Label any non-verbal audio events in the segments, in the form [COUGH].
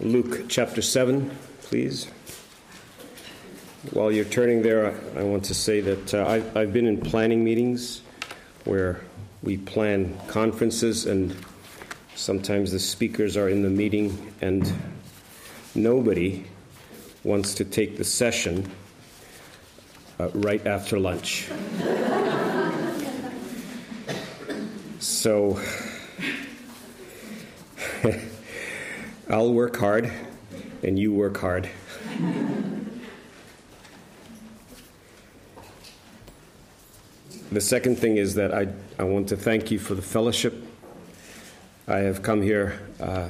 Luke chapter 7, please. While you're turning there, I, want to say that uh, I've, I've been in planning meetings where we plan conferences, and sometimes the speakers are in the meeting, and nobody wants to take the session uh, right after lunch. [LAUGHS] so I'll work hard and you work hard. the second thing is that I, I want to thank you for the fellowship. I have come here uh,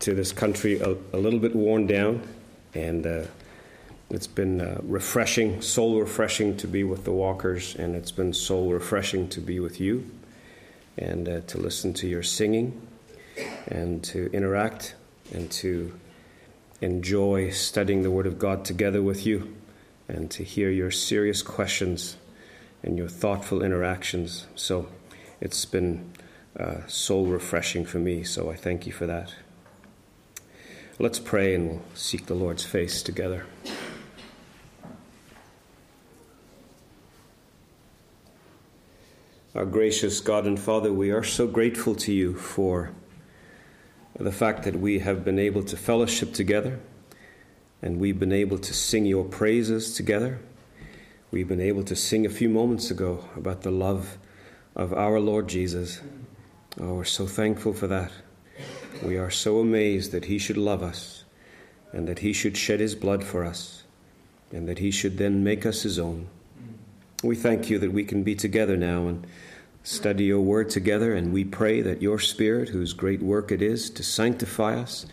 to this country a, a, little bit worn down, and uh, it's been uh, refreshing, soul refreshing to be with the walkers, and it's been soul refreshing to be with you and uh, to listen to your singing and to interact and to enjoy studying the Word of God together with you and to hear your serious questions and your thoughtful interactions. So it's been uh, soul refreshing for me, so I thank you for that. Let's pray and we'll seek the Lord's face together. Our gracious God and Father, we are so grateful to you for the fact that we have been able to fellowship together and we've been able to sing your praises together. We've been able to sing a few moments ago about the love of our Lord Jesus. Oh, we're so thankful for that. We are so amazed that He should love us and that He should shed His blood for us and that He should then make us His own. We thank you that we can be together now and study your word together, and we pray that your Spirit, whose great work it is to sanctify us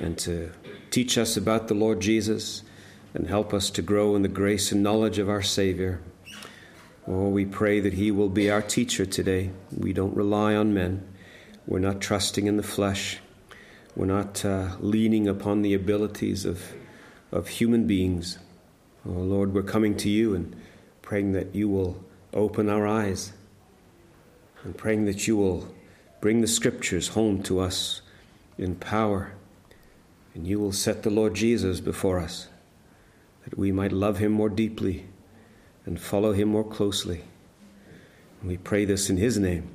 and to teach us about the Lord Jesus and help us to grow in the grace and knowledge of our Savior. Oh, we pray that He will be our teacher today. We don't rely on men, we're not trusting in the flesh, we're not uh, leaning upon the abilities of, of human beings. Oh, Lord, we're coming to you and praying that you will open our eyes and praying that you will bring the scriptures home to us in power, and you will set the Lord Jesus before us, that we might love him more deeply and follow him more closely. And we pray this in his name.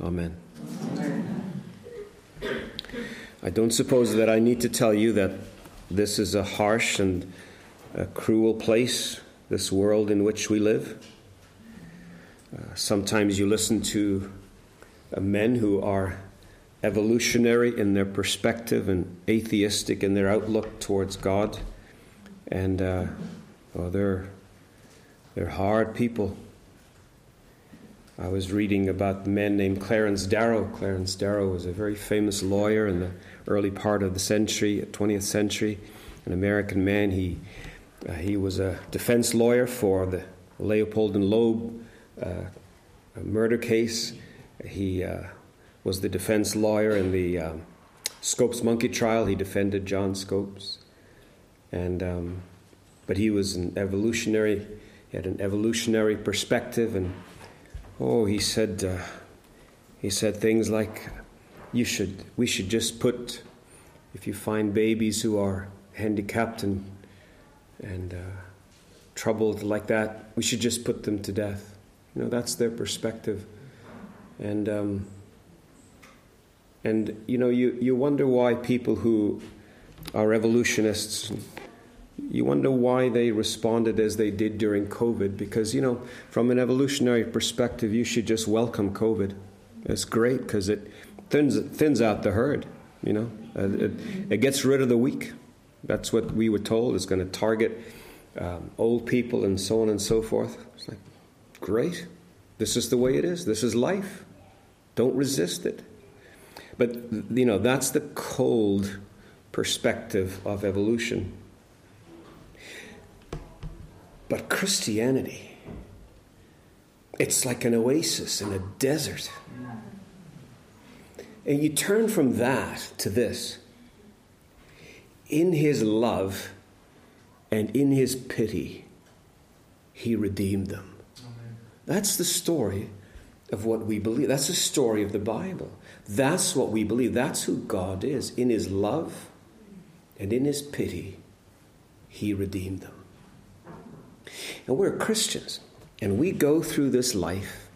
Amen. I don't suppose that I need to tell you that this is a harsh and a cruel place, this world in which we live. Sometimes you listen to uh, men who are evolutionary in their perspective and atheistic in their outlook towards God, and uh, well, they're they're hard people. I was reading about a man named Clarence Darrow. Clarence Darrow was a very famous lawyer in the early part of the century, 20th century, an American man. He uh, he was a defense lawyer for the Leopold and Loeb uh, murder case. He uh, was the defense lawyer in the um, Scopes monkey trial. He defended John Scopes, and um, but he was an evolutionary. He had an evolutionary perspective, and oh, he said uh, he said things like, "You should, we should just put, if you find babies who are handicapped and and uh, troubled like that, we should just put them to death." You know, that's their perspective. And, um, and you know, you, you wonder why people who are evolutionists, you wonder why they responded as they did during COVID. Because, you know, from an evolutionary perspective, you should just welcome COVID. It's great because it thins, thins out the herd, you know, uh, it, it gets rid of the weak. That's what we were told. It's going to target um, old people and so on and so forth. It's like, Great. This is the way it is. This is life. Don't resist it. But, you know, that's the cold perspective of evolution. But Christianity, it's like an oasis in a desert. And you turn from that to this. In his love and in his pity, he redeemed them. That's the story of what we believe. That's the story of the Bible. That's what we believe. That's who God is. In His love and in his pity, he redeemed them. And we're Christians, and we go through this life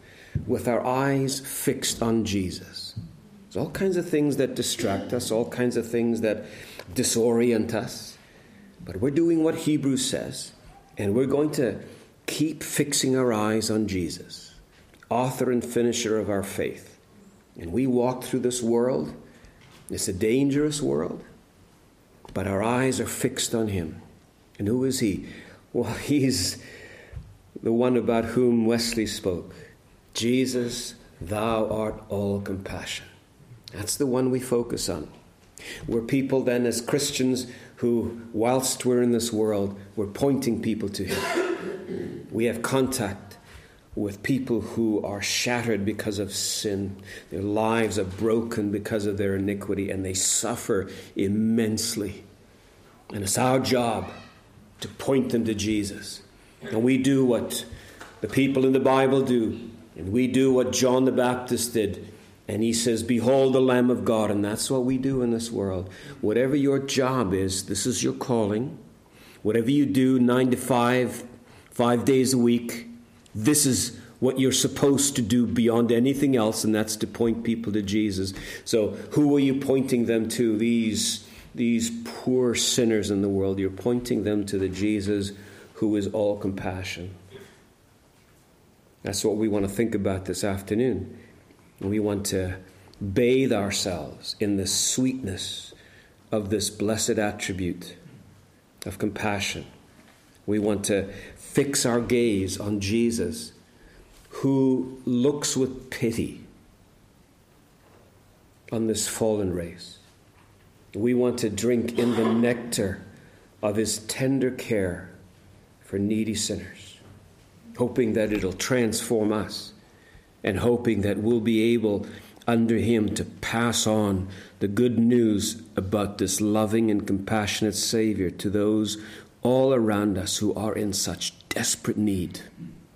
with our eyes fixed on Jesus. There's all kinds of things that distract us, all kinds of things that disorient us. But we're doing what Hebrews says, and we're going to keep fixing our eyes on Jesus, author and finisher of our faith. And we walk through this world. It's a dangerous world, but our eyes are fixed on Him. And who is He? Well, [LAUGHS] He's the one about whom Wesley spoke Jesus, thou art all compassion. That's the one we focus on. We're people then, as Christians, who, whilst we're in this world, we're pointing people to Him. We have contact with people who are shattered because of sin. Their lives are broken because of their iniquity, and they suffer immensely. And it's our job to point them to Jesus. And we do what the people in the Bible do, and we do what John the Baptist did. And he says, Behold the Lamb of God. And that's what we do in this world. Whatever your job is, this is your calling. Whatever you do, nine to five, five days a week, this is what you're supposed to do beyond anything else, and that's to point people to Jesus. So, who are you pointing them to? These, these poor sinners in the world. You're pointing them to the Jesus who is all compassion. That's what we want to think about this afternoon. We want to bathe ourselves in the sweetness of this blessed attribute of compassion. We want to fix our gaze on Jesus, who looks with pity on this fallen race. We want to drink in the nectar of his tender care for needy sinners, hoping that it'll transform us and hoping that we'll be able under him to pass on the good news about this loving and compassionate Savior to those all around us who are in such desperate need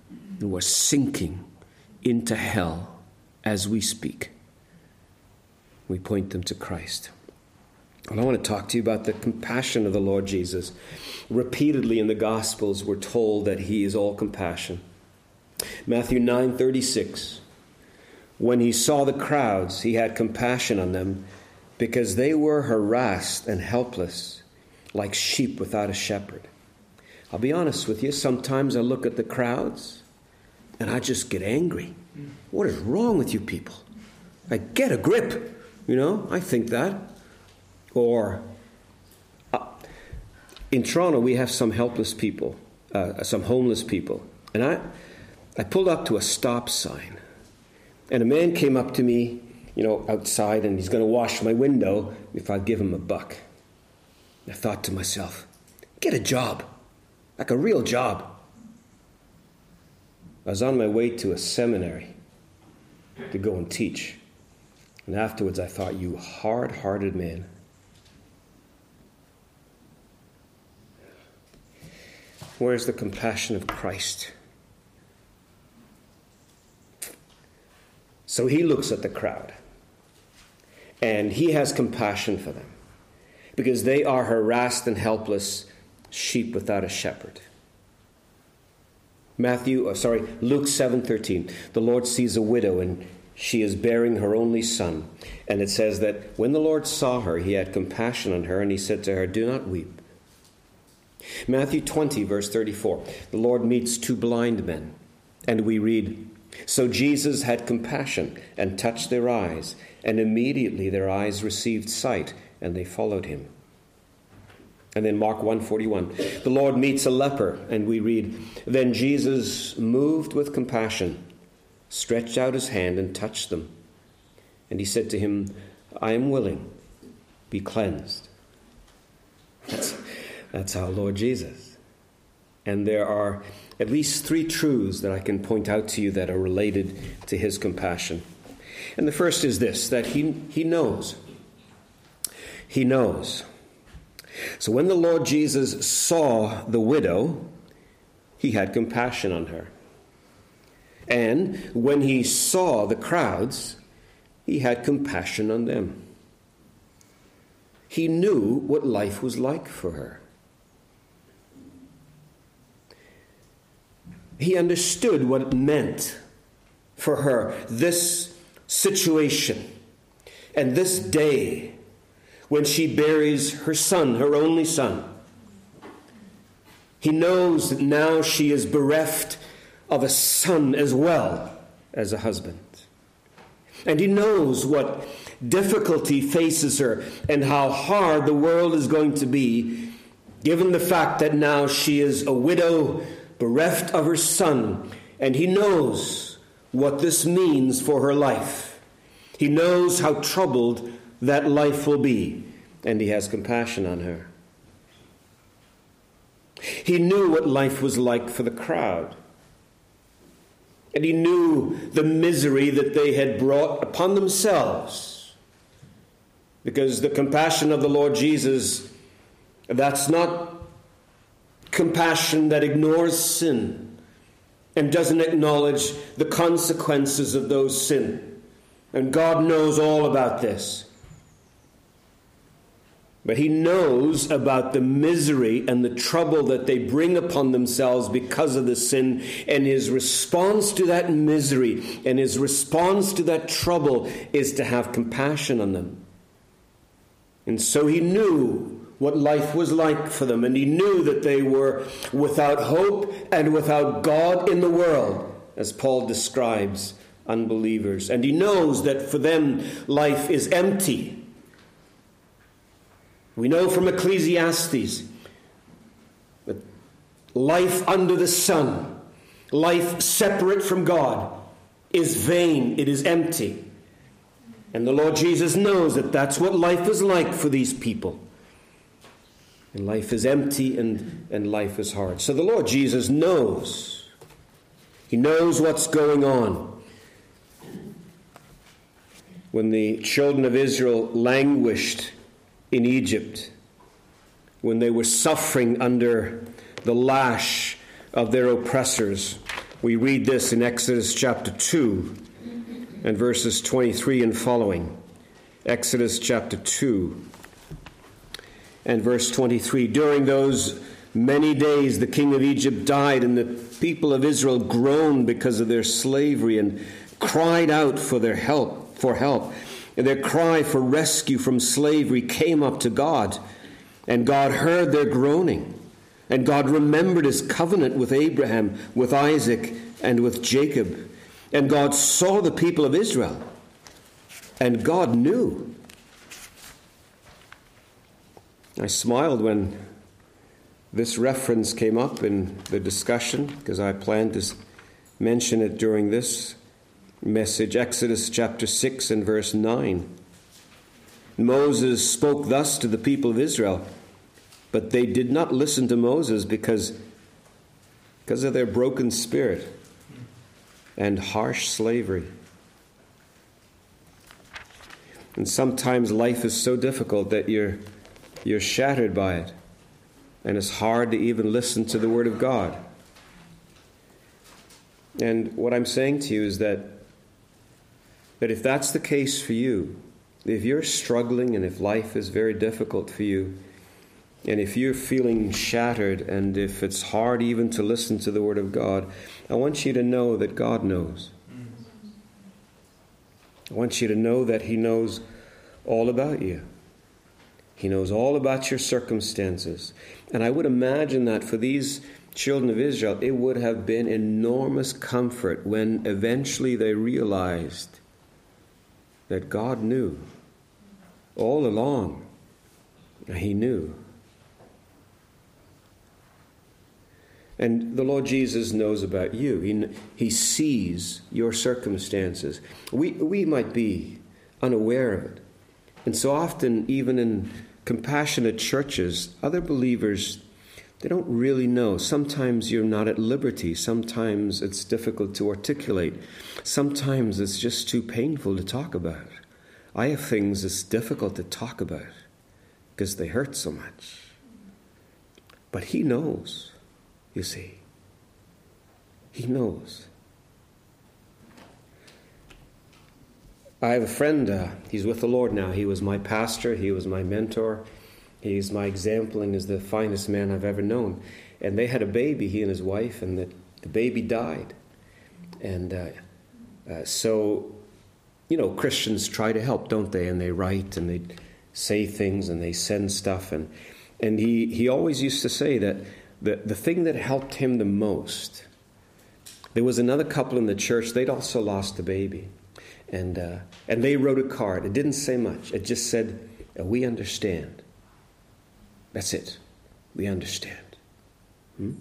and who are sinking into hell as we speak. We point them to Christ. Well, I want to talk to you about the compassion of the Lord Jesus. Repeatedly in the Gospels, we're told that He is all compassion. Matthew 9 36. When he saw the crowds, he had compassion on them because they were harassed and helpless, like sheep without a shepherd. I'll be honest with you, sometimes I look at the crowds and I just get angry. What is wrong with you people? Like, get a grip. You know, I think that. Or uh, in Toronto, we have some helpless people, uh, some homeless people. And I, I pulled up to a stop sign, and a man came up to me, you know, outside, and he's going to wash my window if I give him a buck. I thought to myself, get a job, like a real job. I was on my way to a seminary to go and teach. And afterwards, I thought, you hard hearted man. Where's the compassion of Christ? So he looks at the crowd and he has compassion for them because they are harassed and helpless sheep without a shepherd. Matthew, oh, sorry, Luke 7:13. The Lord sees a widow and she is bearing her only son, and it says that when the Lord saw her, he had compassion on her and he said to her, "Do not weep." Matthew 20, verse 34. The Lord meets two blind men, and we read, So Jesus had compassion and touched their eyes, and immediately their eyes received sight, and they followed him. And then Mark 141. The Lord meets a leper, and we read, Then Jesus, moved with compassion, stretched out his hand and touched them. And he said to him, I am willing, be cleansed. That's, that's our Lord Jesus. And there are at least three truths that I can point out to you that are related to his compassion. And the first is this that he, he knows. He knows. So when the Lord Jesus saw the widow, he had compassion on her. And when he saw the crowds, he had compassion on them. he knew what life was like for her. He understood what it meant for her, this situation and this day when she buries her son, her only son. He knows that now she is bereft of a son as well as a husband. And he knows what difficulty faces her and how hard the world is going to be, given the fact that now she is a widow, bereft of her son, and he knows what this means for her life. He knows how troubled that life will be, and he has compassion on her. He knew what life was like for the crowd. And he knew the misery that they had brought upon themselves. Because the compassion of the Lord Jesus, that's not compassion that ignores sin and doesn't acknowledge the consequences of those sin. And God knows all about this. But he knows about the misery and the trouble that they bring upon themselves because of the sin. And his response to that misery and his response to that trouble is to have compassion on them. And so he knew what life was like for them. And he knew that they were without hope and without God in the world, as Paul describes unbelievers. And he knows that for them life is empty we know from Ecclesiastes that life under the sun, life separate from God, is vain, it is empty. And the Lord Jesus knows that that's what life is like for these people. And life is empty and, and life is hard. So the Lord Jesus knows. He knows what's going on. When the children of Israel languished in Egypt when they were suffering under the lash of their oppressors. We read this in Exodus chapter 2 and verses 23 and following. Exodus chapter 2 and verse 23. During those many days, the king of Egypt died, and the people of Israel groaned because of their slavery and cried out for their help, for help. And their cry for rescue from slavery came up to God, and God heard their groaning. And God remembered his covenant with Abraham, with Isaac, and with Jacob. And God saw the people of Israel, and God knew. I smiled when this reference came up in the discussion because I planned to mention it during this message, Exodus chapter 6 and verse 9. Moses spoke thus to the people of Israel, but they did not listen to Moses because, because of their broken spirit and harsh slavery. And sometimes life is so difficult that you're, you're shattered by it, and it's hard to even listen to the Word of God. And what I'm saying to you is that that if that's the case for you, if you're struggling and if life is very difficult for you, and if you're feeling shattered and if it's hard even to listen to the Word of God, I want you to know that God knows. I want you to know that He knows all about you. He knows all about your circumstances. And I would imagine that for these children of Israel, it would have been enormous comfort when eventually they realized that God knew all along. He knew. And the Lord Jesus knows about you. He, he sees your circumstances. We, we might be unaware of it. And so often, even in compassionate churches, other believers, they don't really know. Sometimes you're not at liberty. Sometimes it's difficult to articulate. Sometimes it's just too painful to talk about. I have things that's difficult to talk about because they hurt so much. But He knows, you see. He knows. I have a friend, uh, he's with the Lord now. He was my pastor, he was my mentor, he's my example, and is the finest man I've ever known. And they had a baby, he and his wife, and the, the baby died. And uh, uh, so, you know, Christians try to help, don't they? And they write and they say things and they send stuff. And, and he, he always used to say that the, the thing that helped him the most, there was another couple in the church, they'd also lost a baby. And, uh, and they wrote a card. It didn't say much, it just said, uh, We understand. That's it. We understand. Hmm?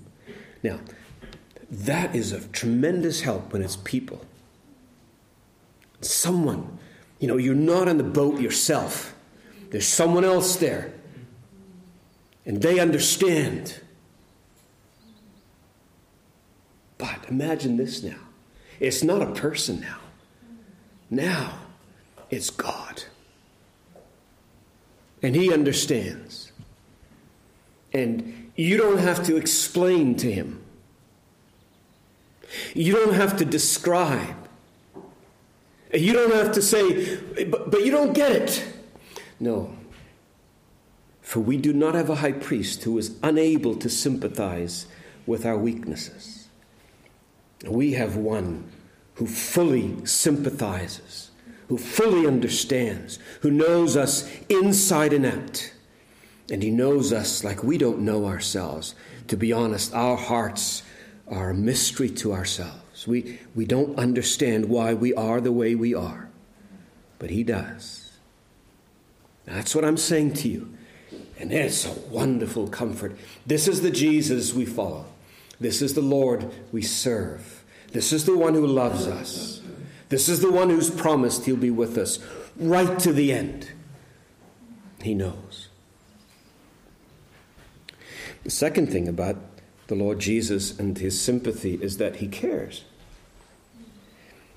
Now, that is of tremendous help when it's people. Someone, you know, you're not on the boat yourself, there's someone else there. And they understand. But imagine this now it's not a person now. Now it's God. And He understands. And you don't have to explain to Him, you don't have to describe. You don't have to say, but, but you don't get it. No. For we do not have a high priest who is unable to sympathize with our weaknesses. We have one who fully sympathizes, who fully understands, who knows us inside and out. And he knows us like we don't know ourselves. To be honest, our hearts are a mystery to ourselves. We, we don't understand why we are the way we are, but he does. That's what I'm saying to you. And it's a wonderful comfort. This is the Jesus we follow. This is the Lord we serve. This is the one who loves us. This is the one who's promised he'll be with us right to the end. He knows. The second thing about the Lord Jesus and his sympathy is that he cares.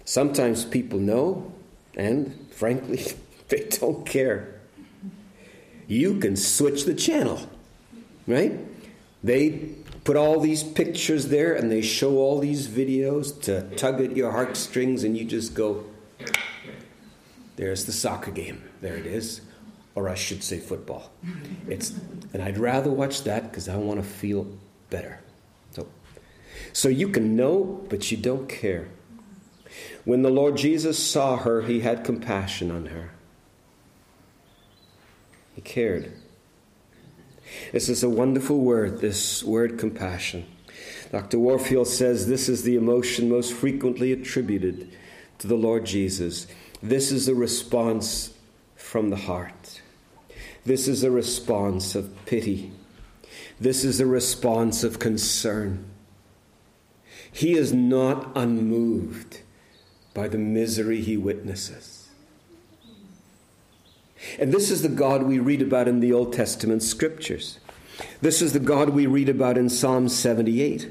Sometimes people know, and frankly, [LAUGHS] they don't care. You can switch the channel, right? They put all these pictures there and they show all these videos to tug at your heartstrings, and you just go, there's the soccer game. There it is. Or I should say football. It's, and I'd rather watch that because I want to feel better. So, so you can know, but you don't care. When the Lord Jesus saw her, he had compassion on her. He cared. This is a wonderful word, this word compassion. Dr. Warfield says this is the emotion most frequently attributed to the Lord Jesus. This is a response from the heart. This is a response of pity. This is a response of concern. He is not unmoved by the misery he witnesses. And this is the God we read about in the Old Testament scriptures. This is the God we read about in Psalm 78.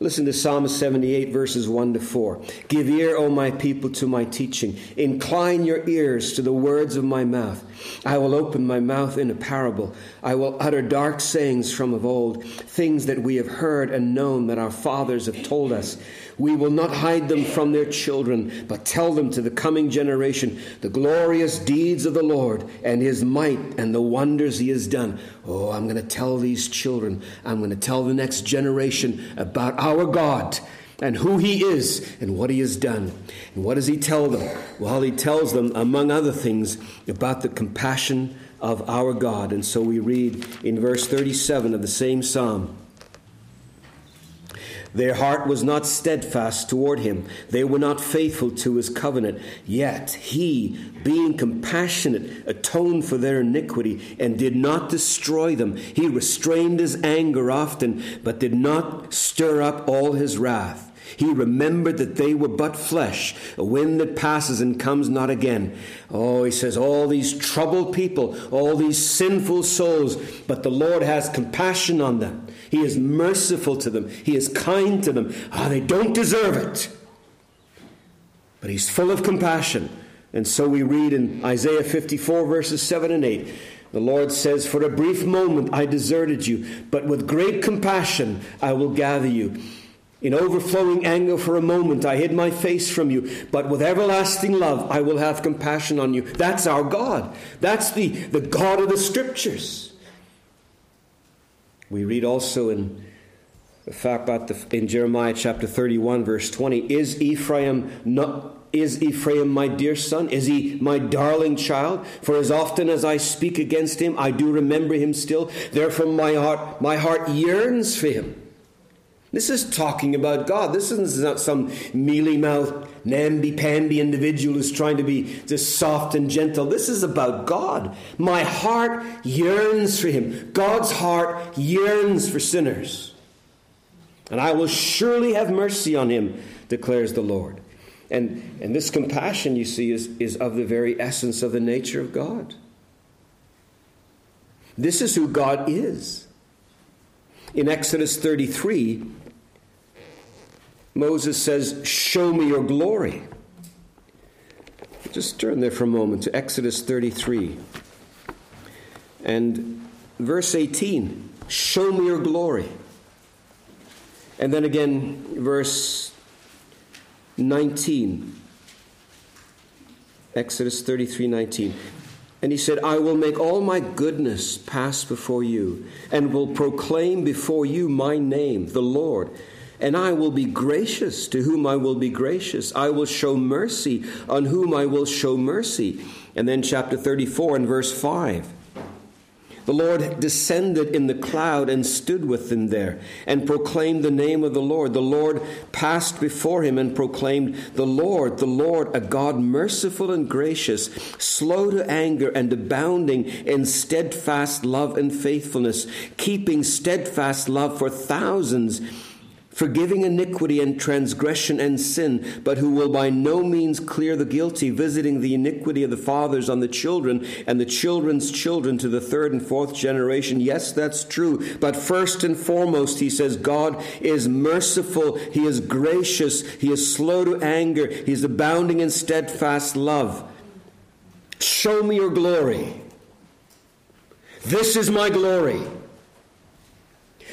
Listen to Psalm 78, verses 1 to 4. Give ear, O my people, to my teaching. Incline your ears to the words of my mouth. I will open my mouth in a parable. I will utter dark sayings from of old, things that we have heard and known that our fathers have told us we will not hide them from their children, but tell them to the coming generation the glorious deeds of the Lord and his might and the wonders he has done. Oh, I'm going to tell these children, I'm going to tell the next generation about our God and who he is and what he has done. And what does he tell them? Well, he tells them, among other things, about the compassion of our God. And so we read in verse 37 of the same psalm. Their heart was not steadfast toward him. They were not faithful to his covenant. Yet he, being compassionate, atoned for their iniquity and did not destroy them. He restrained his anger often, but did not stir up all his wrath. He remembered that they were but flesh, a wind that passes and comes not again. Oh, he says, all these troubled people, all these sinful souls, but the Lord has compassion on them. He is merciful to them. He is kind to them. Ah, they don't deserve it. But He's full of compassion. And so we read in Isaiah 54, verses 7 and 8. The Lord says, For a brief moment I deserted you, but with great compassion I will gather you. In overflowing anger for a moment, I hid my face from you, but with everlasting love, I will have compassion on you. That's our God. That's the, the God of the Scriptures. We read also in the fact about the, in Jeremiah chapter 31, verse 20, is Ephraim not is Ephraim my dear son? Is he my darling child? For as often as I speak against him, I do remember him still. Therefore my heart my heart yearns for him. This is talking about God. This is not some mealy mouthed, namby pamby individual who's trying to be just soft and gentle. This is about God. My heart yearns for him. God's heart yearns for sinners. And I will surely have mercy on him, declares the Lord. And, and this compassion, you see, is, is of the very essence of the nature of God. This is who God is. In Exodus 33, Moses says, Show me your glory. Just turn there for a moment to Exodus 33 and verse 18 Show me your glory. And then again, verse 19. Exodus 33 19. And he said, I will make all my goodness pass before you, and will proclaim before you my name, the Lord and I will be gracious to whom I will be gracious. I will show mercy on whom I will show mercy. And then, chapter 34 and verse 5. The Lord descended in the cloud and stood with them there and proclaimed the name of the Lord. The Lord passed before him and proclaimed, The Lord, the Lord, a God merciful and gracious, slow to anger and abounding in steadfast love and faithfulness, keeping steadfast love for thousands forgiving iniquity and transgression and sin, but who will by no means clear the guilty, visiting the iniquity of the fathers on the children and the children's children to the third and fourth generation. Yes, that's true. But first and foremost, he says, God is merciful, he is gracious, he is slow to anger, he is abounding in steadfast love. Show me your glory. This is my glory.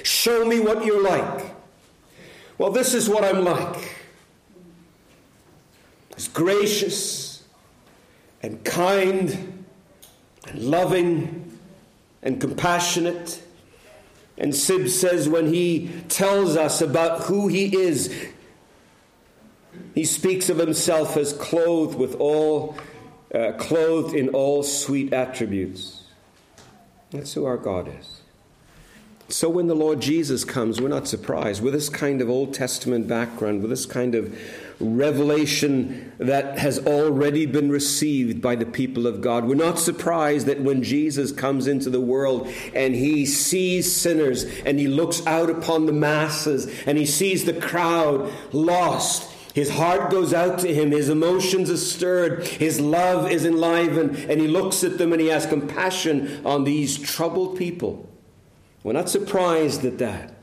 Show me what you're like. Well, this is what I'm like. It's gracious and kind and loving and compassionate. And Sibbes says when he tells us about who he is, he speaks of himself as clothed with all, uh, clothed in all sweet attributes. That's who our God is. So when the Lord Jesus comes, we're not surprised. With this kind of Old Testament background, with this kind of revelation that has already been received by the people of God, we're not surprised that when Jesus comes into the world and he sees sinners and he looks out upon the masses and he sees the crowd lost his heart goes out to him, his emotions are stirred, his love is enlivened, and he looks at them and he has compassion on these troubled people. We're not surprised at that.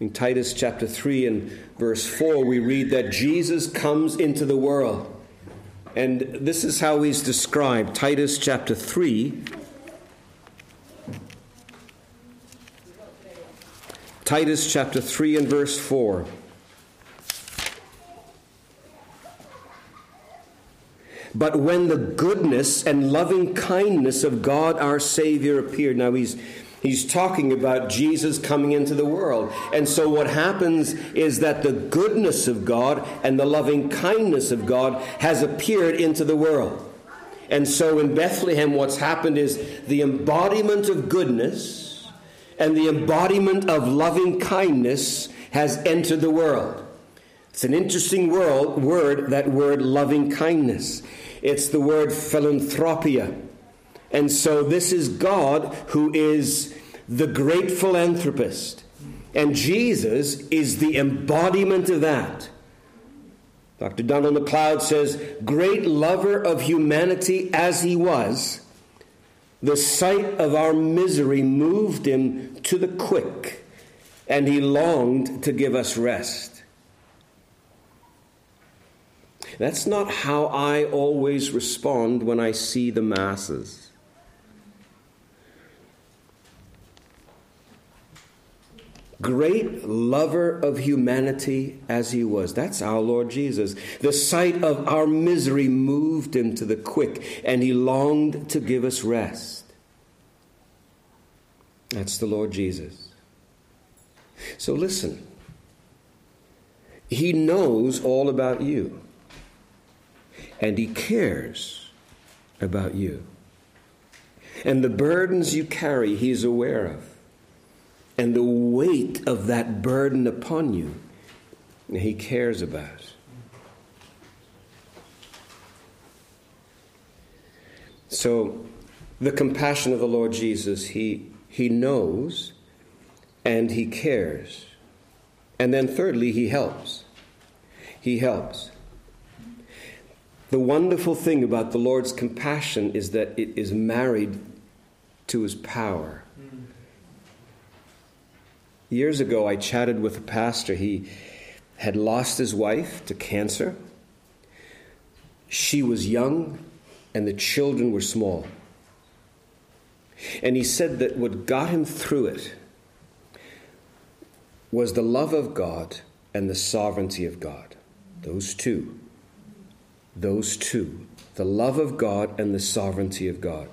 In Titus chapter 3 and verse 4, we read that Jesus comes into the world. And this is how he's described Titus chapter 3. Titus chapter 3 and verse 4. But when the goodness and loving kindness of God our Savior appeared, now he's He's talking about Jesus coming into the world. And so what happens is that the goodness of God and the loving kindness of God has appeared into the world. And so in Bethlehem, what's happened is the embodiment of goodness and the embodiment of loving kindness has entered the world. It's an interesting world, word, that word loving kindness. It's the word philanthropia. And so this is God who is the great philanthropist. And Jesus is the embodiment of that. Dr. Donald MacLeod says, Great lover of humanity as he was, the sight of our misery moved him to the quick, and he longed to give us rest. That's not how I always respond when I see the masses. Great lover of humanity as he was. That's our Lord Jesus. The sight of our misery moved him to the quick, and he longed to give us rest. That's the Lord Jesus. So listen. He knows all about you, and he cares about you. And the burdens you carry, he's aware of and the weight of that burden upon you, He cares about. So, the compassion of the Lord Jesus, He, he knows and He cares. And then, thirdly, He helps. He helps. The wonderful thing about the Lord's compassion is that it is married to His power. Years ago, I chatted with a pastor. He had lost his wife to cancer. She was young, and the children were small. And he said that what got him through it was the love of God and the sovereignty of God. Those two. Those two. The love of God and the sovereignty of God.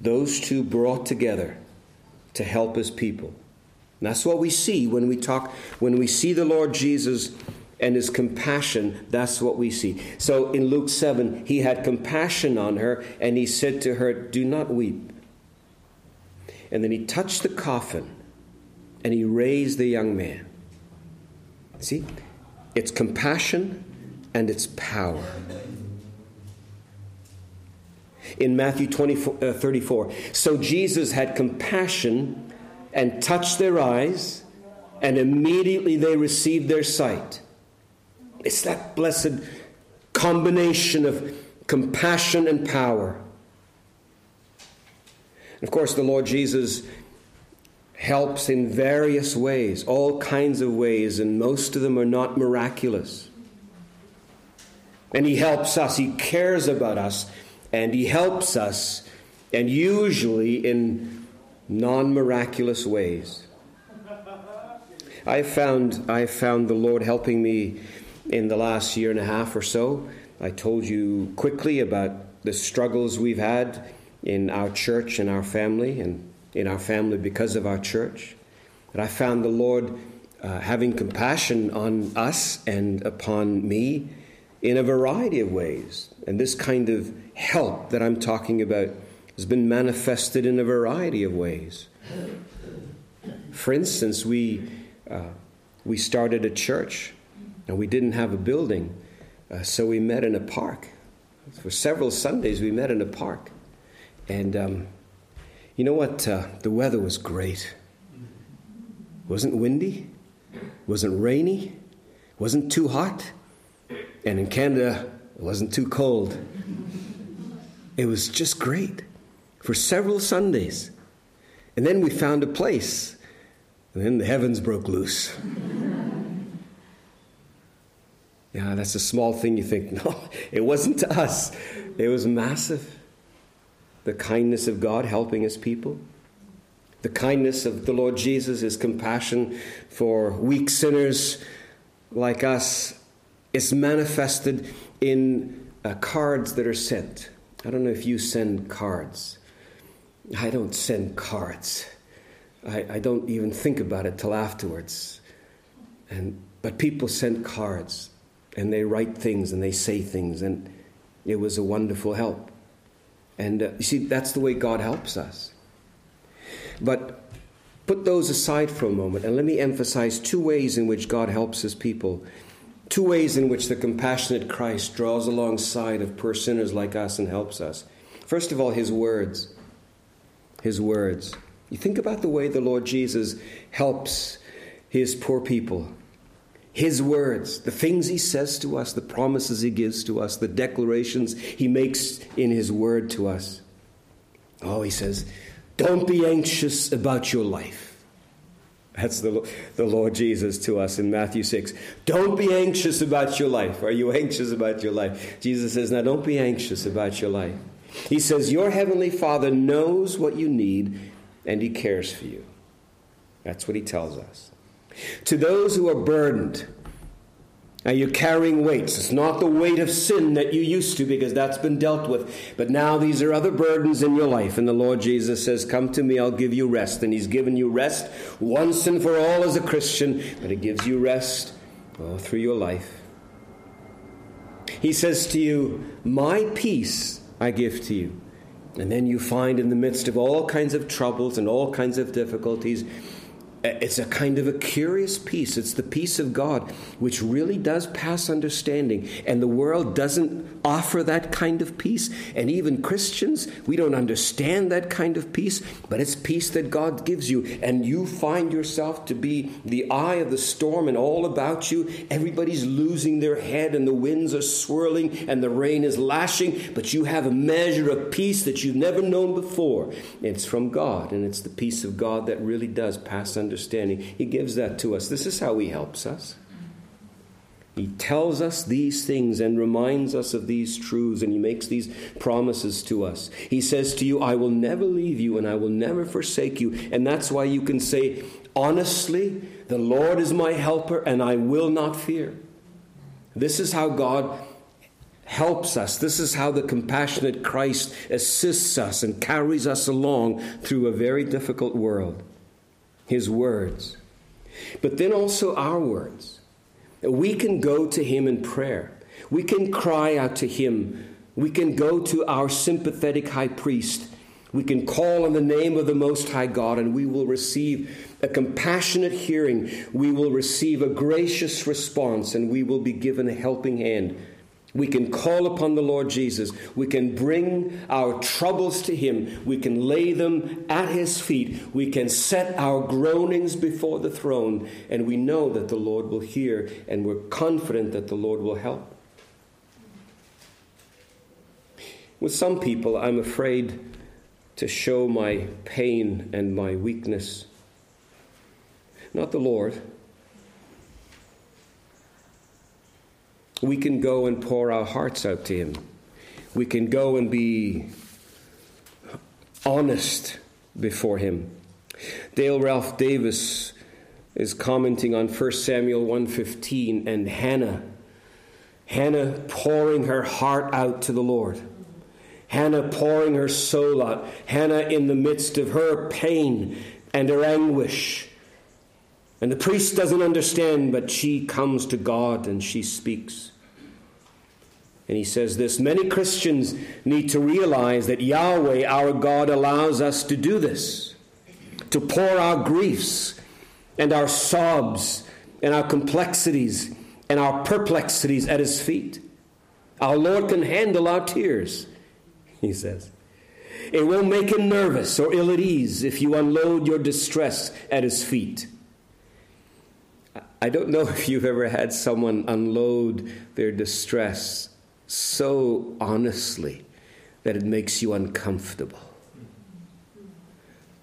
Those two brought together to help his people. And that's what we see when we talk, when we see the Lord Jesus and his compassion, that's what we see. So in Luke 7, he had compassion on her and he said to her, Do not weep. And then he touched the coffin and he raised the young man. See? It's compassion and it's power. In Matthew 24, uh, 34, so Jesus had compassion and touched their eyes, and immediately they received their sight. It's that blessed combination of compassion and power. Of course, the Lord Jesus helps in various ways, all kinds of ways, and most of them are not miraculous. And He helps us, He cares about us, and He helps us, and usually in non miraculous ways. I found, I found the Lord helping me in the last year and a half or so. I told you quickly about the struggles we've had in our church and our family, and in our family because of our church. And I found the Lord uh, having compassion on us and upon me in a variety of ways. And this kind of help that I'm talking about has been manifested in a variety of ways. For instance, we, uh, we started a church and we didn't have a building, uh, so we met in a park. For several Sundays, we met in a park. And um, you know what? Uh, the weather was great. Wasn't windy, wasn't rainy, wasn't too hot, and in Canada, it wasn't too cold. It was just great for several Sundays. And then we found a place, and then the heavens broke loose. [LAUGHS] yeah, that's a small thing you think. [LAUGHS] No, it wasn't to us, it was massive. The kindness of God helping his people. The kindness of the Lord Jesus, his compassion for weak sinners like us, is manifested in uh, cards that are sent. I don't know if you send cards. I don't send cards. I, I don't even think about it till afterwards. And, but people send cards and they write things and they say things, and it was a wonderful help. And uh, you see, that's the way God helps us. But put those aside for a moment and let me emphasize two ways in which God helps his people. Two ways in which the compassionate Christ draws alongside of poor sinners like us and helps us. First of all, his words his words. You think about the way the Lord Jesus helps his poor people. His words, the things he says to us, the promises he gives to us, the declarations he makes in his word to us. Oh, he says, don't be anxious about your life. That's the, the Lord Jesus to us in Matthew 6. Don't be anxious about your life. Are you anxious about your life? Jesus says, now don't be anxious about your life. He says, Your heavenly Father knows what you need and he cares for you. That's what he tells us. To those who are burdened, now you're carrying weights. It's not the weight of sin that you used to because that's been dealt with. But now these are other burdens in your life. And the Lord Jesus says, Come to me, I'll give you rest. And He's given you rest once and for all as a Christian, but He gives you rest all through your life. He says to you, My peace I give to you. And then you find in the midst of all kinds of troubles and all kinds of difficulties, it's a kind of a curious peace. It's the peace of God, which really does pass understanding. And the world doesn't offer that kind of peace. And even Christians, we don't understand that kind of peace, but it's peace that God gives you. And you find yourself to be the eye of the storm and all about you. Everybody's losing their head, and the winds are swirling, and the rain is lashing. But you have a measure of peace that you've never known before. It's from God, and it's the peace of God that really does pass understanding understanding. He gives that to us. This is how He helps us. He tells us these things and reminds us of these truths, and He makes these promises to us. He says to you, I will never leave you and I will never forsake you. And that's why you can say, honestly, the Lord is my helper and I will not fear. This is how God helps us. This is how the compassionate Christ assists us and carries us along through a very difficult world his words, but then also our words. We can go to him in prayer. We can cry out to him. We can go to our sympathetic high priest. We can call on the name of the Most High God and we will receive a compassionate hearing. We will receive a gracious response and we will be given a helping hand we can call upon the Lord Jesus. We can bring our troubles to Him. We can lay them at His feet. We can set our groanings before the throne. And we know that the Lord will hear, and we're confident that the Lord will help. With some people, I'm afraid to show my pain and my weakness. Not the Lord. We can go and pour our hearts out to Him. We can go and be honest before Him. Dale Ralph Davis is commenting on 1 Samuel 1:15 and Hannah Hannah pouring her heart out to the Lord. Hannah pouring her soul out. Hannah in the midst of her pain and her anguish. And the priest doesn't understand, but she comes to God and she speaks. And he says this many Christians need to realize that Yahweh, our God, allows us to do this, to pour our griefs and our sobs and our complexities and our perplexities at his feet. Our Lord can handle our tears, he says. It won't make him nervous or ill at ease if you unload your distress at his feet. I don't know [LAUGHS] if you've ever had someone unload their distress so honestly that it makes you uncomfortable.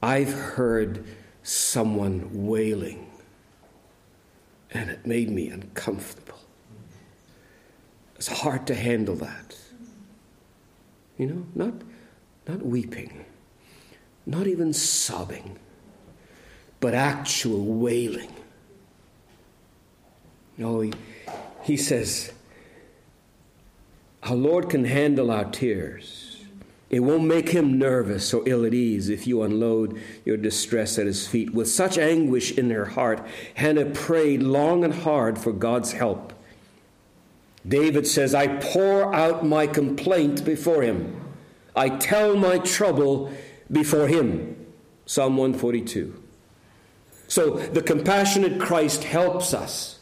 I've heard someone wailing, and it made me uncomfortable. It's hard to handle that. You know, not, not weeping, not even sobbing, but actual wailing. No, he, he says, our Lord can handle our tears. It won't make him nervous or ill at ease if you unload your distress at his feet. With such anguish in her heart, Hannah prayed long and hard for God's help. David says, I pour out my complaint before him. I tell my trouble before him. Psalm 142. So the compassionate Christ helps us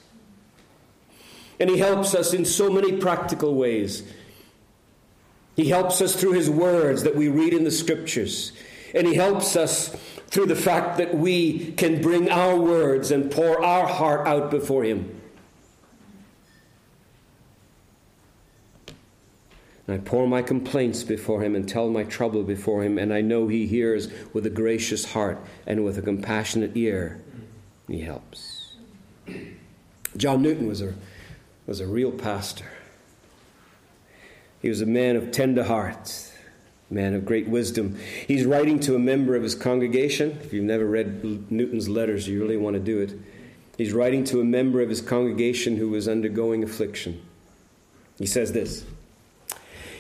and He helps us in so many practical ways. He helps us through His words that we read in the Scriptures. And He helps us through the fact that we can bring our words and pour our heart out before Him. I pour my complaints before him and tell my trouble before him, and I know he hears with a gracious heart and with a compassionate ear. He helps. John Newton was a was a real pastor. He was a man of tender heart, man of great wisdom. He's writing to a member of his congregation. If you've never read Newton's letters, you really want to do it. He's writing to a member of his congregation who was undergoing affliction. He says this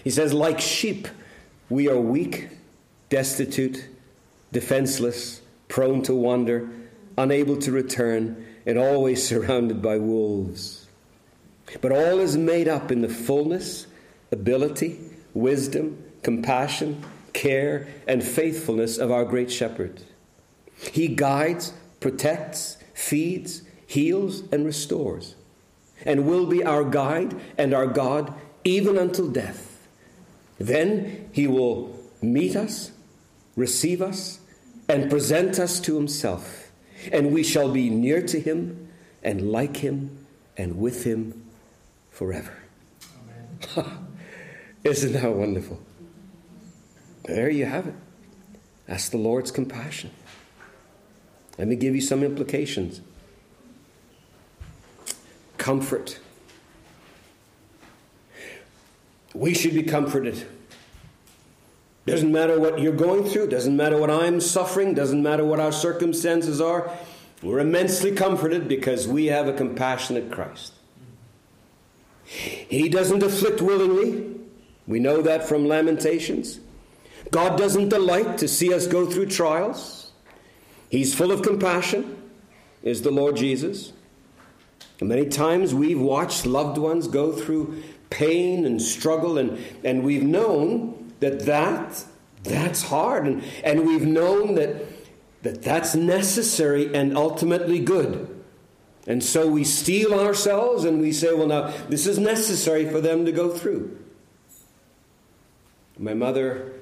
He says, Like sheep, we are weak, destitute, defenseless, prone to wander, unable to return, and always [LAUGHS] surrounded by wolves. But all is made up in the fullness, ability, wisdom, compassion, care, and faithfulness of our great shepherd. He guides, protects, feeds, heals, and restores, and will be our guide and our God even until death. Then he will meet us, receive us, and present us to himself, and we shall be near to him and like him and with him forever. [LAUGHS] Isn't that wonderful? There you have it. That's the Lord's compassion. Let me give you some implications. Comfort. We should be comforted. Doesn't matter what you're going through, doesn't matter what I'm suffering, doesn't matter what our circumstances are. We're immensely comforted because we have a compassionate Christ. He doesn't afflict willingly. We know that from Lamentations. God doesn't delight to see us go through trials. He's full of compassion, is the Lord Jesus. And many times we've watched loved ones go through pain and struggle, and, and we've known that, that that's hard, and, and we've known that, that that's necessary and ultimately good. And so we steel ourselves and we say, well, now, this is necessary for them to go through. My mother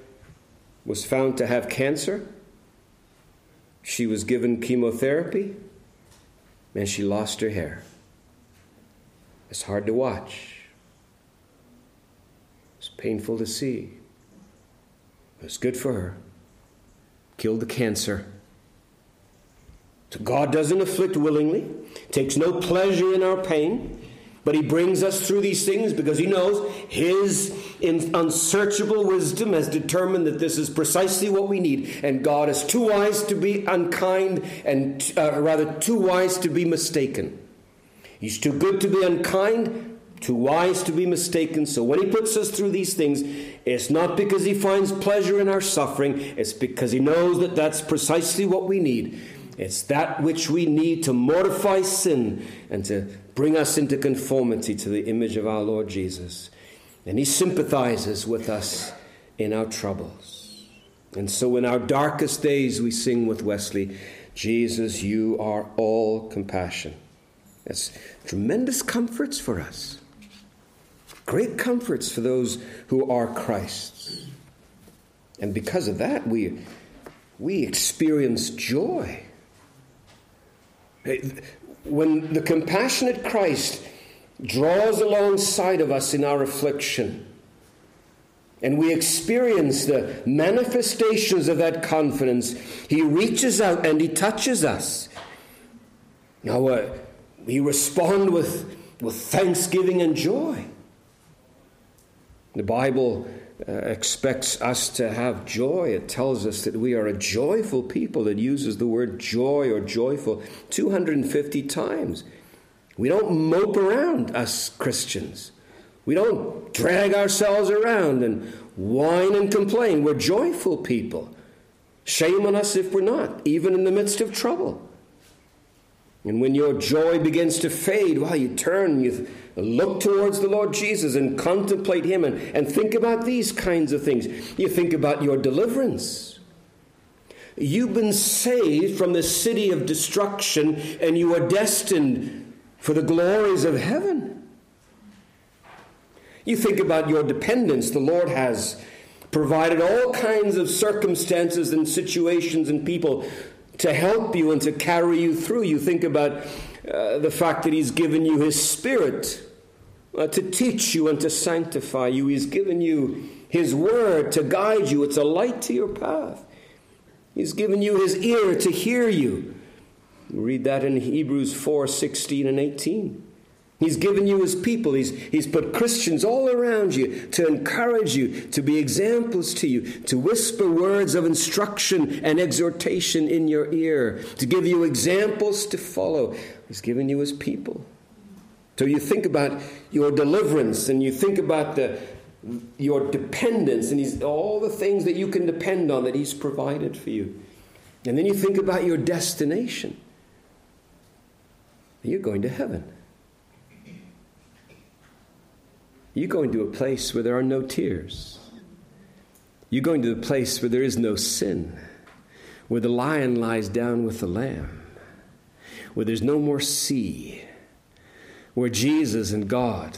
was found to have cancer. She was given chemotherapy and she lost her hair. It's hard to watch. It's painful to see. It's good for her. Killed the cancer. God doesn't afflict willingly, takes no pleasure in our pain. But he brings us through these things because he knows his unsearchable wisdom has determined that this is precisely what we need. And God is too wise to be unkind and uh, rather too wise to be mistaken. He's too good to be unkind, too wise to be mistaken. So when he puts us through these things, it's not because he finds pleasure in our suffering, it's because he knows that that's precisely what we need. It's that which we need to mortify sin and to bring us into conformity to the image of our Lord Jesus. And He sympathizes with us in our troubles. And so, in our darkest days, we sing with Wesley, Jesus, you are all compassion. That's tremendous comforts for us. Great comforts for those who are Christ's. And because of that, we, we experience joy when the compassionate Christ draws alongside of us in our affliction, and we experience the manifestations of that confidence, He reaches out and He touches us. Now, uh, we respond with, with thanksgiving and joy. The Bible uh, expects us to have joy. It tells us that we are a joyful people. It uses the word joy or joyful 250 times. We don't mope around, us Christians. We don't drag ourselves around and whine and complain. We're joyful people. Shame on us if we're not, even in the midst of trouble. And when your joy begins to fade, well, you turn, you Look towards the Lord Jesus and contemplate Him and, and think about these kinds of things. You think about your deliverance. You've been saved from the city of destruction and you are destined for the glories of heaven. You think about your dependence. The Lord has provided all kinds of circumstances and situations and people to help you and to carry you through. You think about uh, the fact that He's given you His Spirit uh, to teach you and to sanctify you. He's given you His Word to guide you, it's a light to your path. He's given you His ear to hear you. read that in Hebrews 4 16 and 18. He's given you his people. He's, he's put Christians all around you to encourage you, to be examples to you, to whisper words of instruction and exhortation in your ear, to give you examples to follow. He's given you his people. So you think about your deliverance and you think about the, your dependence and he's, all the things that you can depend on that he's provided for you. And then you think about your destination. You're going to heaven. You're going to a place where there are no tears. You're going to a place where there is no sin, where the lion lies down with the lamb, where there's no more sea, where Jesus and God,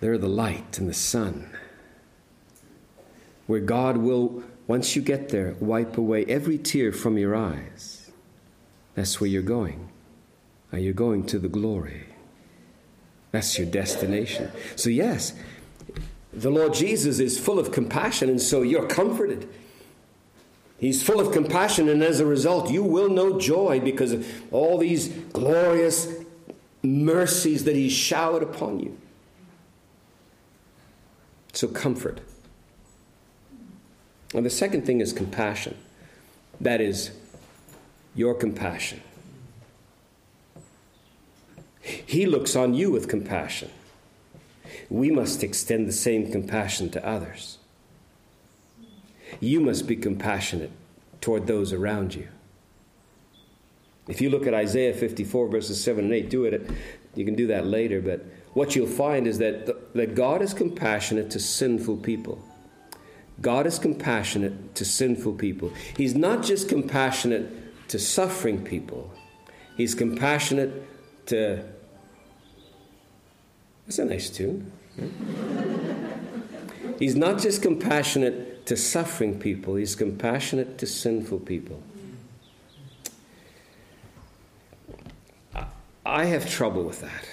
they're the light and the sun, where God will, once you get there, wipe away every tear from your eyes. That's where you're going. Are you going to the glory? That's your destination. So, yes, the Lord Jesus is full of compassion, and so you're comforted. He's full of compassion, and as a result, you will know joy because of all these glorious mercies that He's showered upon you. So, comfort. And the second thing is compassion. That is your compassion. He looks on you with compassion. We must extend the same compassion to others. You must be compassionate toward those around you. If you look at Isaiah 54, verses 7 and 8, do it. You can do that later, but what you'll find is that, that God is compassionate to sinful people. God is compassionate to sinful people. He's not just compassionate to suffering people, He's compassionate to. That's a nice tune. [LAUGHS] he's not just compassionate to suffering people, he's compassionate to sinful people. I have trouble with that.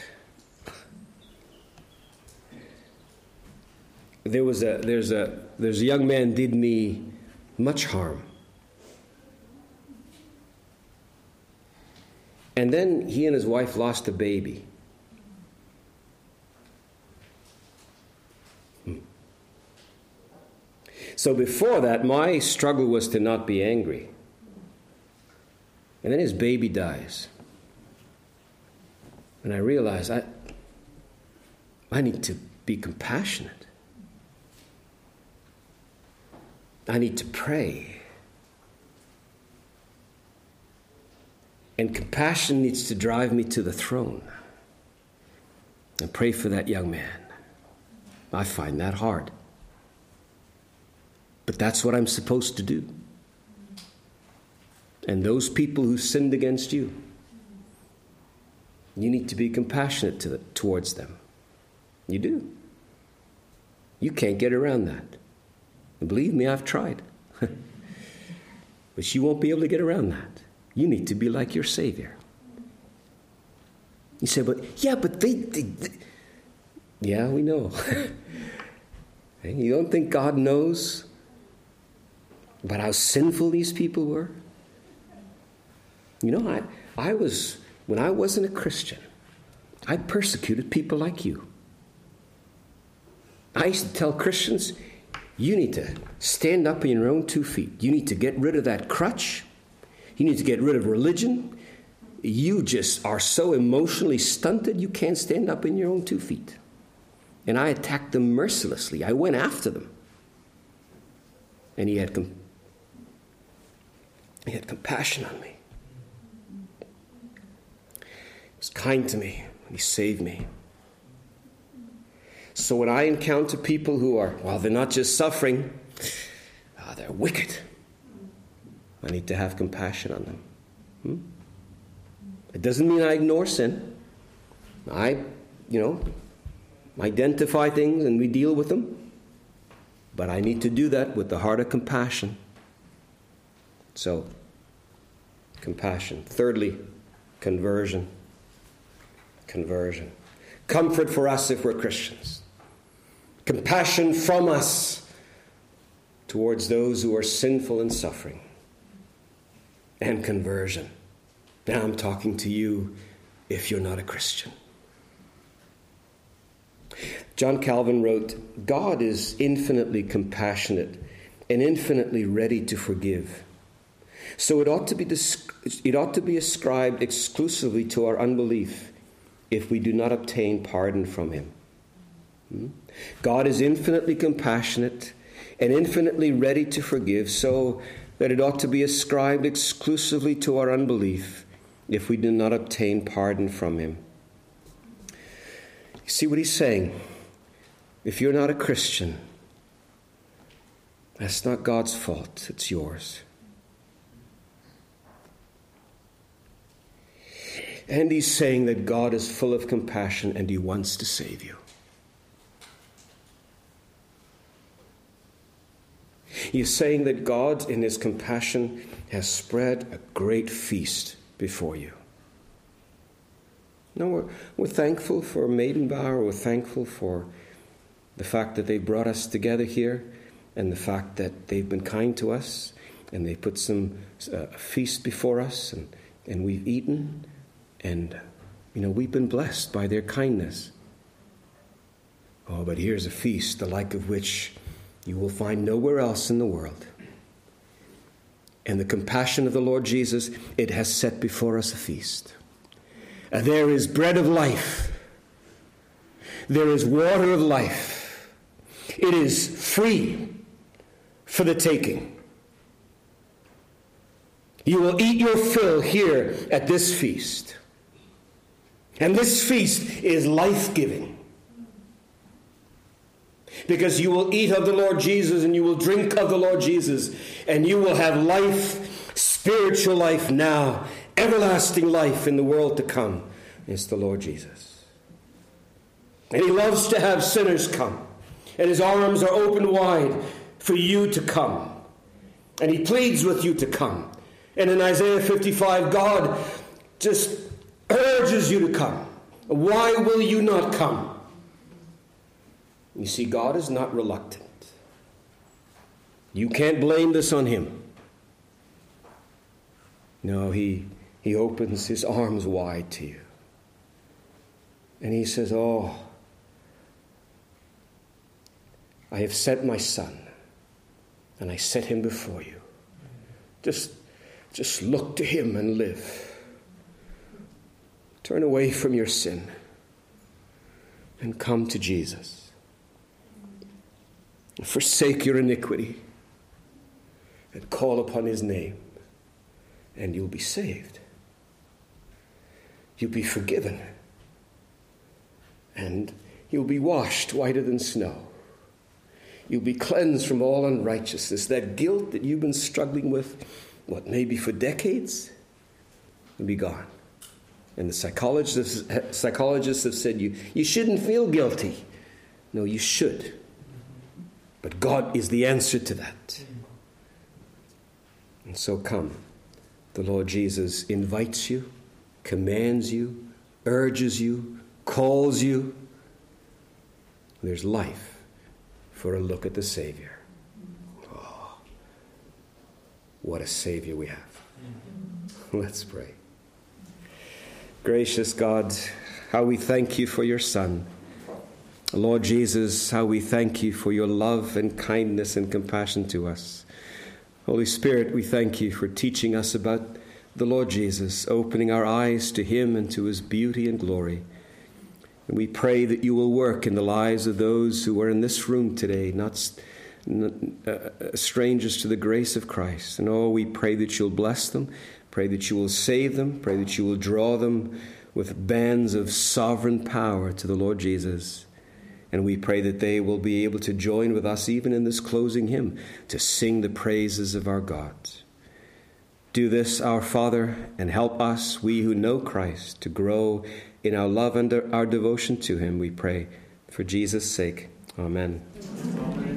There was a there's a there's a young man did me much harm. And then he and his wife lost a baby. So before that, my struggle was to not be angry. And then his baby dies. And I realize I, I need to be compassionate. I need to pray. And compassion needs to drive me to the throne and pray for that young man. I find that hard. But that's what I'm supposed to do. And those people who sinned against you, you need to be compassionate to the, towards them. You do. You can't get around that. And believe me, I've tried. [LAUGHS] but you won't be able to get around that. You need to be like your Savior. You say, but yeah, but they, they, they. yeah, we know. [LAUGHS] you don't think God knows about how sinful these people were? You know, I, I was, when I wasn't a Christian, I persecuted people like you. I used to tell Christians, you need to stand up on your own two feet. You need to get rid of that crutch you need to get rid of religion. You just are so emotionally stunted, you can't stand up in your own two feet. And I attacked them mercilessly. I went after them. And he had, com- he had compassion on me. He was kind to me. He saved me. So when I encounter people who are, well, they're not just suffering, oh, they're wicked. I need to have compassion on them. Hmm? It doesn't mean I ignore sin. I, you know, identify things and we deal with them. But I need to do that with the heart of compassion. So, compassion. Thirdly, conversion. Conversion. Comfort for us if we're Christians. Compassion from us towards those who are sinful and suffering and conversion. Now I'm talking to you if you're not a Christian. John Calvin wrote God is infinitely compassionate and infinitely ready to forgive. So it ought to be, it ought to be ascribed exclusively to our unbelief if we do not obtain pardon from Him. Hmm? God is infinitely compassionate and infinitely ready to forgive, so that it ought to be ascribed exclusively to our unbelief if we do not obtain pardon from Him. See what He's saying? If you're not a Christian, that's not God's fault, it's yours. And he's saying that God is full of compassion and he wants to save you. He's saying that God, in his compassion, has spread a great feast before you. No, we're, we're thankful for Maidenbower. We're thankful for the fact that they brought us together here and the fact that they've been kind to us and they put some uh, feast before us and, and we've eaten and, you know, we've been blessed by their kindness. Oh, but here's a feast, the like of which you will find nowhere else in the world. And the compassion of the Lord Jesus, it has set before us a feast. And there is bread of life, there is water of life. It is free for the taking. You will eat your fill here at this feast. And this feast is life giving. Because you will eat of the Lord Jesus and you will drink of the Lord Jesus, and you will have life, spiritual life now, everlasting life in the world to come. It's the Lord Jesus. And He loves to have sinners come, and His arms are open wide for you to come. And He pleads with you to come. And in Isaiah 55, God just urges you to come. Why will you not come? You see, God is not reluctant. You can't blame this on Him. No, He, he opens His arms wide to you. And He says, Oh, I have sent my Son, and I set Him before you. Just, just look to Him and live. Turn away from your sin and come to Jesus. Forsake your iniquity and call upon his name, and you'll be saved. You'll be forgiven, and you'll be washed whiter than snow. You'll be cleansed from all unrighteousness. That guilt that you've been struggling with, what, maybe for decades, will be gone. And the psychologists, psychologists have said you, you shouldn't feel guilty. No, you should. But God is the answer to that. And so come. The Lord Jesus invites you, commands you, urges you, calls you. There's life for a look at the Savior. Oh, what a Savior we have. Let's pray. Gracious God, how we thank you for your Son. Lord Jesus, how we thank you for your love and kindness and compassion to us. Holy Spirit, we thank you for teaching us about the Lord Jesus, opening our eyes to him and to his beauty and glory. And we pray that you will work in the lives of those who are in this room today, not uh, strangers to the grace of Christ. And oh, we pray that you'll bless them, Pray that you will save them. Pray that you will draw them with bands of sovereign power to the Lord Jesus. And we pray that they will be able to join with us even in this closing hymn to sing the praises of our God. Do this, our Father, and help us, we who know Christ, to grow in our love and our devotion to him, we pray. For Jesus' sake. Amen.